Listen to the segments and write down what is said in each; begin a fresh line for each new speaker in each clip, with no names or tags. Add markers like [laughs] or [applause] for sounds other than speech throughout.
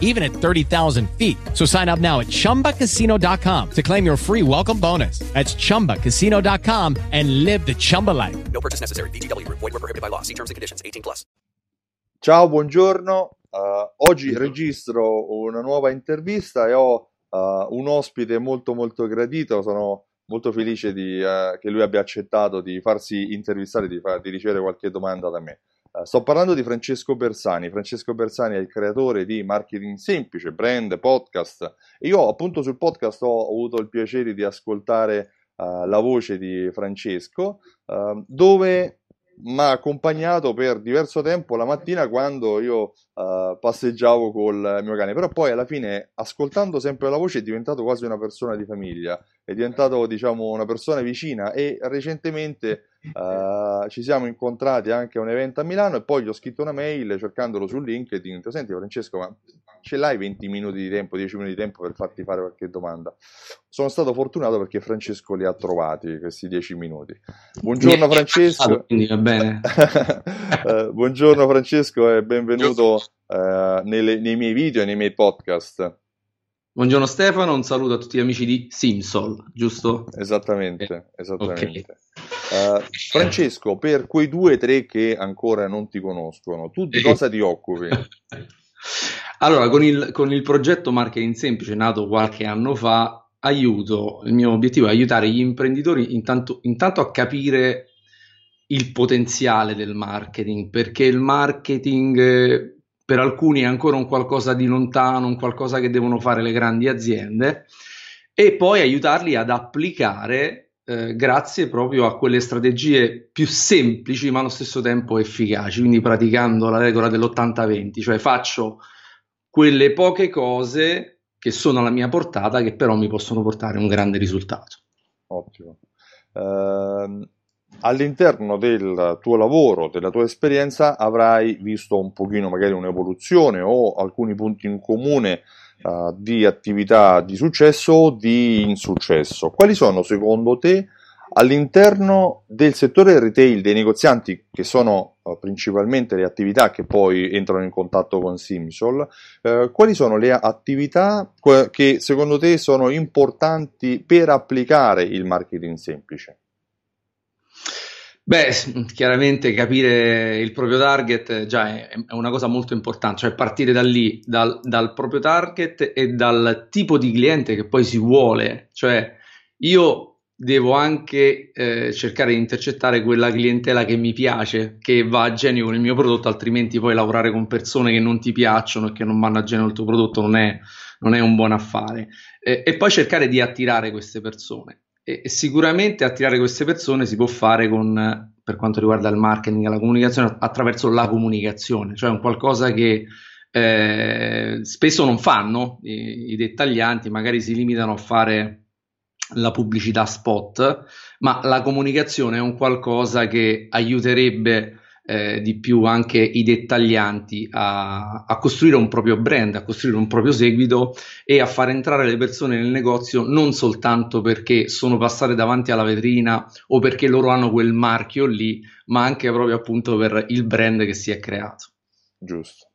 even at 30,000 feet. So sign up now at chumbacasino.com to claim your free welcome bonus. That's chumbacasino.com and live the Chumba life.
No purchase necessary. VGW Group. Void were prohibited by law. See terms and conditions. 18 plus.
Ciao, buongiorno. Uh, oggi registro una nuova intervista e ho uh, un ospite molto molto gradito. Sono molto felice di, uh, che lui abbia accettato di farsi intervistare, di, far, di ricevere qualche domanda da me. Sto parlando di Francesco Bersani. Francesco Bersani è il creatore di Marketing Semplice, brand, podcast. Io appunto sul podcast ho avuto il piacere di ascoltare la voce di Francesco, dove mi ha accompagnato per diverso tempo la mattina quando io uh, passeggiavo col mio cane, però poi alla fine, ascoltando sempre la voce, è diventato quasi una persona di famiglia, è diventato diciamo una persona vicina e recentemente uh, ci siamo incontrati anche a un evento a Milano e poi gli ho scritto una mail cercandolo su LinkedIn, senti Francesco, ma ce l'hai 20 minuti di tempo, 10 minuti di tempo per farti fare qualche domanda? Sono stato fortunato perché Francesco li ha trovati questi 10 minuti. Buongiorno Francesco.
Quindi va bene.
uh, [laughs] buongiorno Francesco e benvenuto uh, nelle, nei miei video e nei miei podcast.
Buongiorno Stefano, un saluto a tutti gli amici di Simsol, giusto?
Esattamente, esattamente. Okay. Uh, Francesco, per quei due o tre che ancora non ti conoscono, tu di cosa ti occupi? [laughs]
Allora, con il, con il progetto Marketing Semplice, nato qualche anno fa, aiuto, il mio obiettivo è aiutare gli imprenditori intanto, intanto a capire il potenziale del marketing, perché il marketing eh, per alcuni è ancora un qualcosa di lontano, un qualcosa che devono fare le grandi aziende, e poi aiutarli ad applicare eh, grazie proprio a quelle strategie più semplici ma allo stesso tempo efficaci, quindi praticando la regola dell'80-20, cioè faccio quelle poche cose che sono alla mia portata che però mi possono portare un grande risultato.
Ottimo. Uh, all'interno del tuo lavoro, della tua esperienza, avrai visto un pochino magari un'evoluzione o alcuni punti in comune uh, di attività di successo o di insuccesso. Quali sono secondo te all'interno del settore retail dei negozianti, che sono uh, principalmente le attività che poi entrano in contatto con Simsol, uh, quali sono le attività che secondo te sono importanti per applicare il marketing semplice?
Beh, chiaramente capire il proprio target già è, è, una cosa molto importante, cioè partire da lì, dal, dal, proprio target e dal tipo di cliente che poi si vuole, cioè io devo anche eh, cercare di intercettare quella clientela che mi piace, che va a genio con il mio prodotto, altrimenti poi lavorare con persone che non ti piacciono e che non vanno a genio il tuo prodotto non è, non è un buon affare. Eh, e poi cercare di attirare queste persone e, sicuramente attirare queste persone si può fare con, per quanto riguarda il marketing e la comunicazione, attraverso la comunicazione, cioè un qualcosa che eh, spesso non fanno i, i dettaglianti, magari si limitano a fare la pubblicità spot, ma la comunicazione è un qualcosa che aiuterebbe eh, di più anche i dettaglianti a, a, costruire un proprio brand, a costruire un proprio seguito e a far entrare le persone nel negozio non soltanto perché sono passate davanti alla vetrina o perché loro hanno quel marchio lì, ma anche proprio appunto per il brand che si è creato.
Giusto.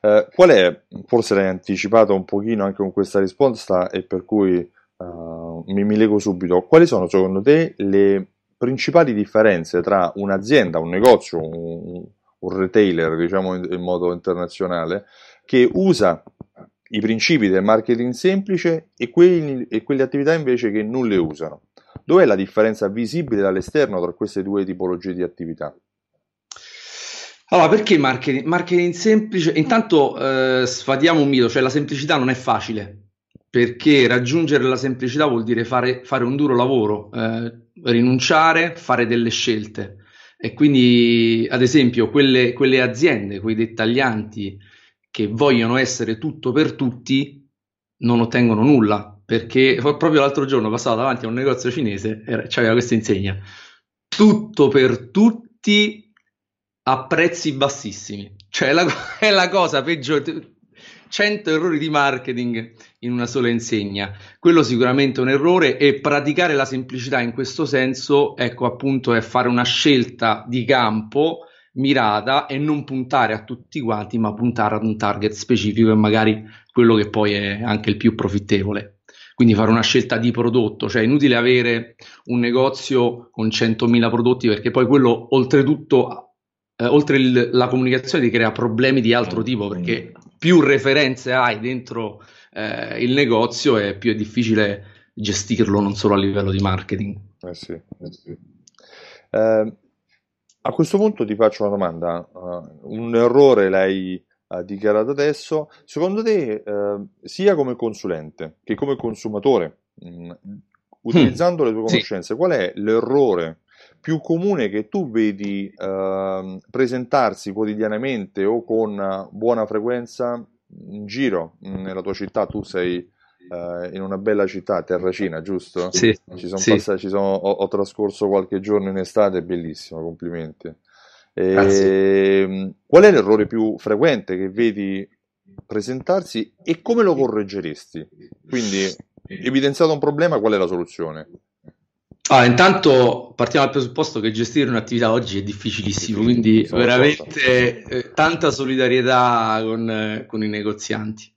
Eh, qual è, forse l'hai anticipato un pochino anche con questa risposta e per cui uh, mi, mi lego subito, quali sono secondo te le principali differenze tra un'azienda, un negozio, un, un retailer, diciamo in, in, modo internazionale, che usa i principi del marketing semplice e, quelli, e quelle attività invece che non le usano. Dov'è la differenza visibile dall'esterno tra queste due tipologie di attività?
Allora, perché marketing? Marketing semplice? Intanto eh, sfatiamo un mito, cioè la semplicità non è facile perché raggiungere la semplicità vuol dire fare, fare un duro lavoro, eh, rinunciare, fare delle scelte. E quindi, ad esempio, quelle, quelle, aziende, quei dettaglianti che vogliono essere tutto per tutti, non ottengono nulla. Perché [laughs] proprio l'altro giorno passavo davanti a un negozio cinese e c'aveva questa insegna: tutto per tutti a prezzi bassissimi. Cioè la, [laughs] è la cosa peggiore. 100 errori di marketing in una sola insegna. Quello sicuramente è un errore e praticare la semplicità in questo senso, ecco appunto, è fare una scelta di campo mirata e non puntare a tutti quanti, ma puntare ad un target specifico e magari quello che poi è anche il più profittevole. Quindi fare una scelta di prodotto, cioè è inutile avere un negozio con 100.000 prodotti perché poi quello oltretutto, eh, oltre il, la comunicazione ti crea problemi di altro tipo perché più referenze hai dentro eh, il negozio e più è difficile gestirlo non solo a livello di marketing.
Eh sì, eh sì. Eh, a questo punto ti faccio una domanda. Uh, un errore l'hai uh, dichiarato adesso. Secondo te, uh, sia come consulente che come consumatore, mh, mm, utilizzando mm, le tue conoscenze, sì. qual è l'errore più comune che tu vedi ehm, presentarsi quotidianamente o con buona frequenza in giro mm, nella tua città? Tu sei uh, in una bella città, Terracina, giusto?
Sì.
Ci sono
sì.
Passati, ci sono, ho, ho, trascorso qualche giorno in estate, bellissimo, complimenti. E, ehm, qual è l'errore più frequente che vedi presentarsi e come lo correggeresti? Quindi, evidenziato un problema, qual è la soluzione?
Ah, intanto partiamo dal presupposto che gestire un'attività oggi è difficilissimo, quindi veramente eh, tanta solidarietà con, eh, con i negozianti.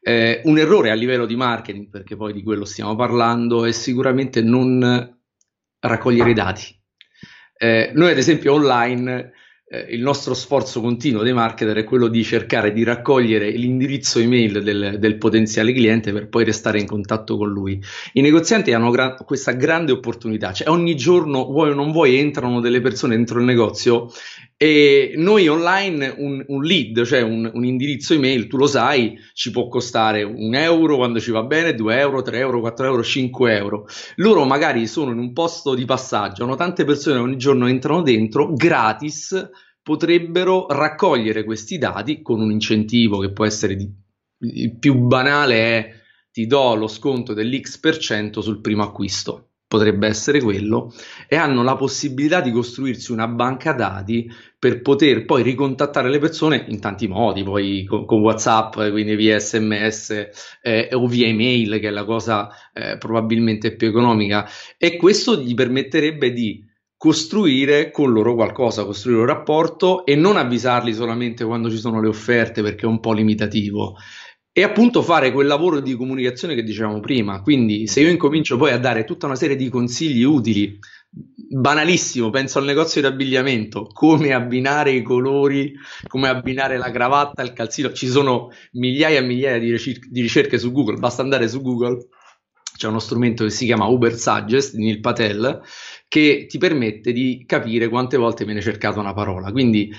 Eh, un errore a livello di marketing, perché poi di quello stiamo parlando, è sicuramente non raccogliere i dati. Eh, noi ad esempio online eh, il nostro sforzo continuo dei marketer è quello di cercare di raccogliere l'indirizzo email del, del potenziale cliente per poi restare in contatto con lui. I negozianti hanno gra- questa grande opportunità, cioè ogni giorno, vuoi o non vuoi, entrano delle persone dentro il negozio e noi online un, un lead, cioè un, un, indirizzo email, tu lo sai, ci può costare un euro quando ci va bene, due euro, tre euro, quattro euro, cinque euro. Loro magari sono in un posto di passaggio, hanno tante persone che ogni giorno entrano dentro, gratis, potrebbero raccogliere questi dati con un incentivo che può essere di, il più banale è ti do lo sconto dell'X% sul primo acquisto. Potrebbe essere quello, e hanno la possibilità di costruirsi una banca dati per poter poi ricontattare le persone in tanti modi, poi con, con WhatsApp, quindi via SMS eh, o via email, che è la cosa eh, probabilmente più economica, e questo gli permetterebbe di costruire con loro qualcosa, costruire un rapporto e non avvisarli solamente quando ci sono le offerte perché è un po' limitativo e appunto fare quel lavoro di comunicazione che dicevamo prima. Quindi, se io incomincio poi a dare tutta una serie di consigli utili, banalissimo, penso al negozio di abbigliamento, come abbinare i colori, come abbinare la cravatta, il calzino, ci sono migliaia e migliaia di, ricer- di ricerche su Google, basta andare su Google. C'è uno strumento che si chiama Uber Suggest di Neil Patel che ti permette di capire quante volte viene cercata una parola. Quindi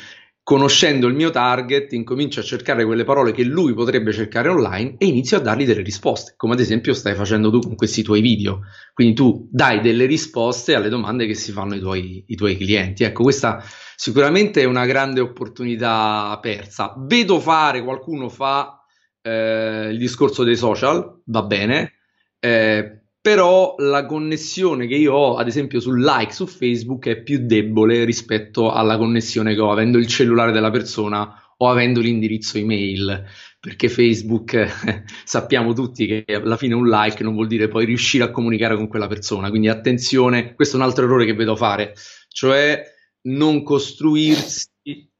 conoscendo il mio target, incomincio a cercare quelle parole che lui potrebbe cercare online e inizio a dargli delle risposte, come ad esempio stai facendo tu con questi tuoi video. Quindi tu dai delle risposte alle domande che si fanno i tuoi, i tuoi clienti. Ecco, questa sicuramente è una grande opportunità persa. Vedo fare, qualcuno fa eh, il discorso dei social, va bene, eh, però la connessione che io ho, ad esempio, sul like su Facebook è più debole rispetto alla connessione che ho avendo il cellulare della persona o avendo l'indirizzo email, perché Facebook [laughs] sappiamo tutti che alla fine un like non vuol dire poi riuscire a comunicare con quella persona, quindi attenzione, questo è un altro errore che vedo fare, cioè non costruirsi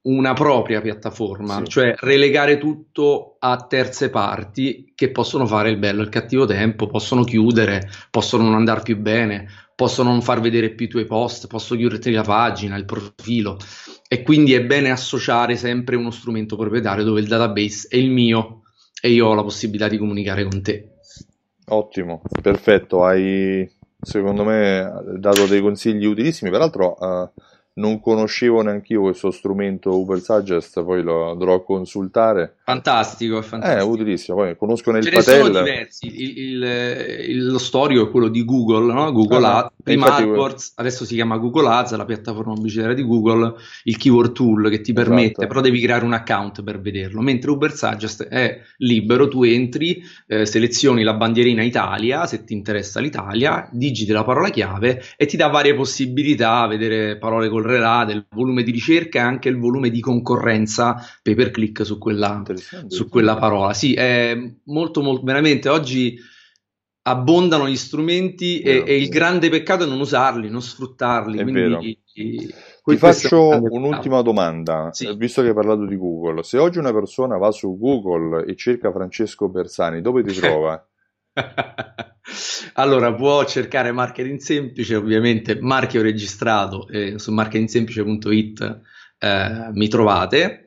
una propria piattaforma, sì. cioè relegare tutto a terze parti che possono fare il bello e il cattivo tempo, possono chiudere, possono non andare più bene, possono non far vedere più i tuoi post, possono chiuderti la pagina, il profilo e quindi è bene associare sempre uno strumento proprietario dove il database è il mio e io ho la possibilità di comunicare con te.
Ottimo, perfetto, hai secondo me dato dei consigli utilissimi, peraltro uh non conoscevo neanche io questo strumento Uber Suggest, poi lo andrò a consultare.
Fantastico, è fantastico.
È utilissimo, poi conosco nel
Ce
Patel.
diversi, il, il, il, lo storico è quello di Google, no? Google ah, Ads, prima AdWords, adesso si chiama Google Ads, la piattaforma pubblicitaria di Google, il keyword tool che ti permette,
Esatto.
però devi creare un account per vederlo, mentre Uber Suggest è libero, tu entri, eh, selezioni la bandierina Italia, se ti interessa l'Italia, digiti la parola chiave e ti dà varie possibilità, vedere parole col relate, il volume di ricerca e anche il volume di concorrenza pay per click su quella. Su quella parola. Sì, è molto, molto, veramente oggi abbondano gli strumenti e, e il grande peccato è non usarli, non sfruttarli.
È
quindi,
vero.
i-
Ti faccio un'ultima domanda,
Sì.
eh, visto che hai parlato di Google. Se oggi una persona va su Google e cerca Francesco Bersani, dove ti [laughs] trova? [laughs]
Allora, può cercare marketing semplice, ovviamente marchio registrato eh, su marketingsemplice.it eh, mi trovate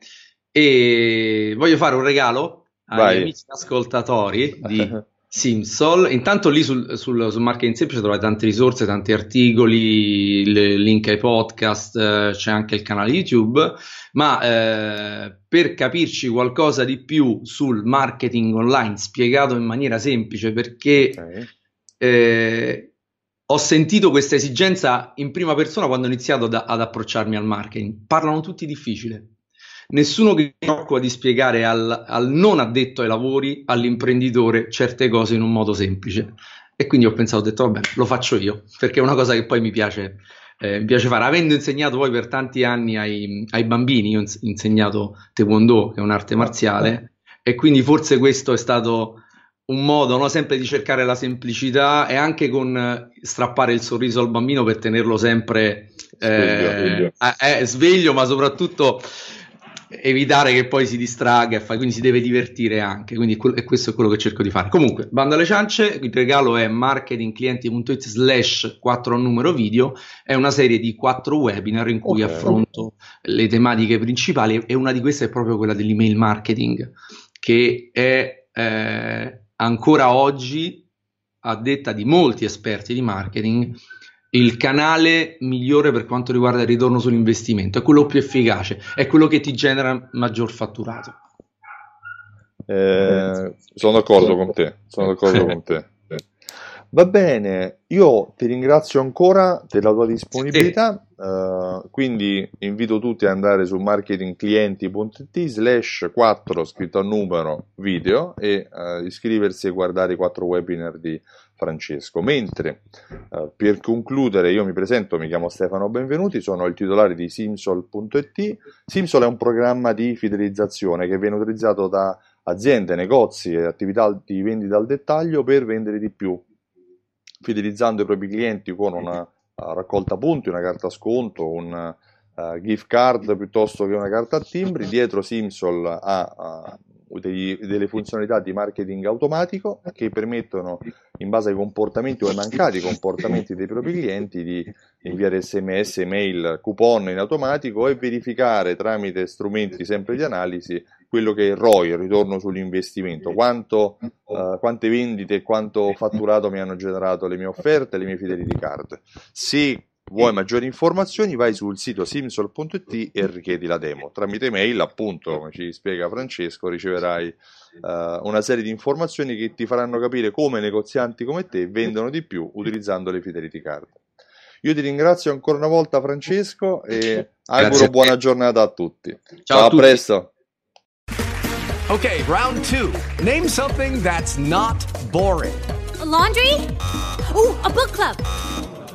e voglio fare un regalo agli
Vai.
amici ascoltatori di [laughs] Simsol. Intanto lì sul, sul, su Marketing Semplice trovate tante risorse, tanti articoli, il link ai podcast, eh, c'è anche il canale YouTube, ma eh, per capirci qualcosa di più sul marketing online spiegato in maniera semplice, perché
Ok.
eh, ho sentito questa esigenza in prima persona quando ho iniziato da- ad approcciarmi al marketing. Parlano tutti difficile. Nessuno che si occupa di spiegare al, al non addetto ai lavori, all'imprenditore, certe cose in un modo semplice. E quindi ho pensato, ho detto, vabbè, lo faccio io, perché è una cosa che poi mi piace, eh, mi piace fare. Avendo insegnato poi per tanti anni ai, ai bambini, io ho ins- insegnato Taekwondo, che è un'arte marziale, e quindi forse questo è stato un modo no, sempre di cercare la semplicità e anche con eh, strappare il sorriso al bambino per tenerlo sempre
Sveglio,
eh,
sveglio.
eh, eh, sveglio, ma soprattutto evitare che poi si distragga e fa- quindi si deve divertire anche quindi que- questo è quello che cerco di fare comunque bando alle ciance il regalo è marketingclienti.it slash 4 numero video è una serie di quattro webinar in cui
Ok.
affronto le tematiche principali e una di queste è proprio quella dell'email marketing che è eh, ancora oggi a detta di molti esperti di marketing il canale migliore per quanto riguarda il ritorno sull'investimento, è quello più efficace, è quello che ti genera maggior fatturato.
Eh, sono d'accordo con te, sono d'accordo con te. [laughs] Va bene, io ti ringrazio ancora della tua disponibilità, eh, quindi invito tutti ad andare su marketingclienti.it slash 4 scritto a numero video e eh, iscriversi e guardare i quattro webinar di Francesco. Mentre eh, per concludere io mi presento, mi chiamo Stefano Benvenuti, sono il titolare di Simsol.it. Simsol è un programma di fidelizzazione che viene utilizzato da aziende, negozi e attività di vendita al dettaglio per vendere di più, fidelizzando i propri clienti con una uh, raccolta punti, una carta sconto, un uh, gift card piuttosto che una carta a timbri. Dietro Simsol ha uh, degli, delle funzionalità di marketing automatico che permettono, in base ai comportamenti o ai mancati comportamenti dei propri clienti, di inviare sms, email, coupon in automatico e verificare tramite strumenti sempre di analisi quello che è il ROI, il ritorno sull'investimento, quanto, uh, quante vendite e quanto fatturato mi hanno generato le mie offerte, le mie fidelity card. Se vuoi maggiori informazioni vai sul sito simsol.it e richiedi la demo. Tramite mail, appunto, come ci spiega Francesco, riceverai uh, una serie di informazioni che ti faranno capire come negozianti come te vendono di più utilizzando le fidelity card. Io ti ringrazio ancora una volta Francesco e auguro buona giornata a tutti.
Ciao,
Ciao
a
a
tutti.
presto.
Okay, round two. Name something that's not boring.
A laundry? Ooh, a book club.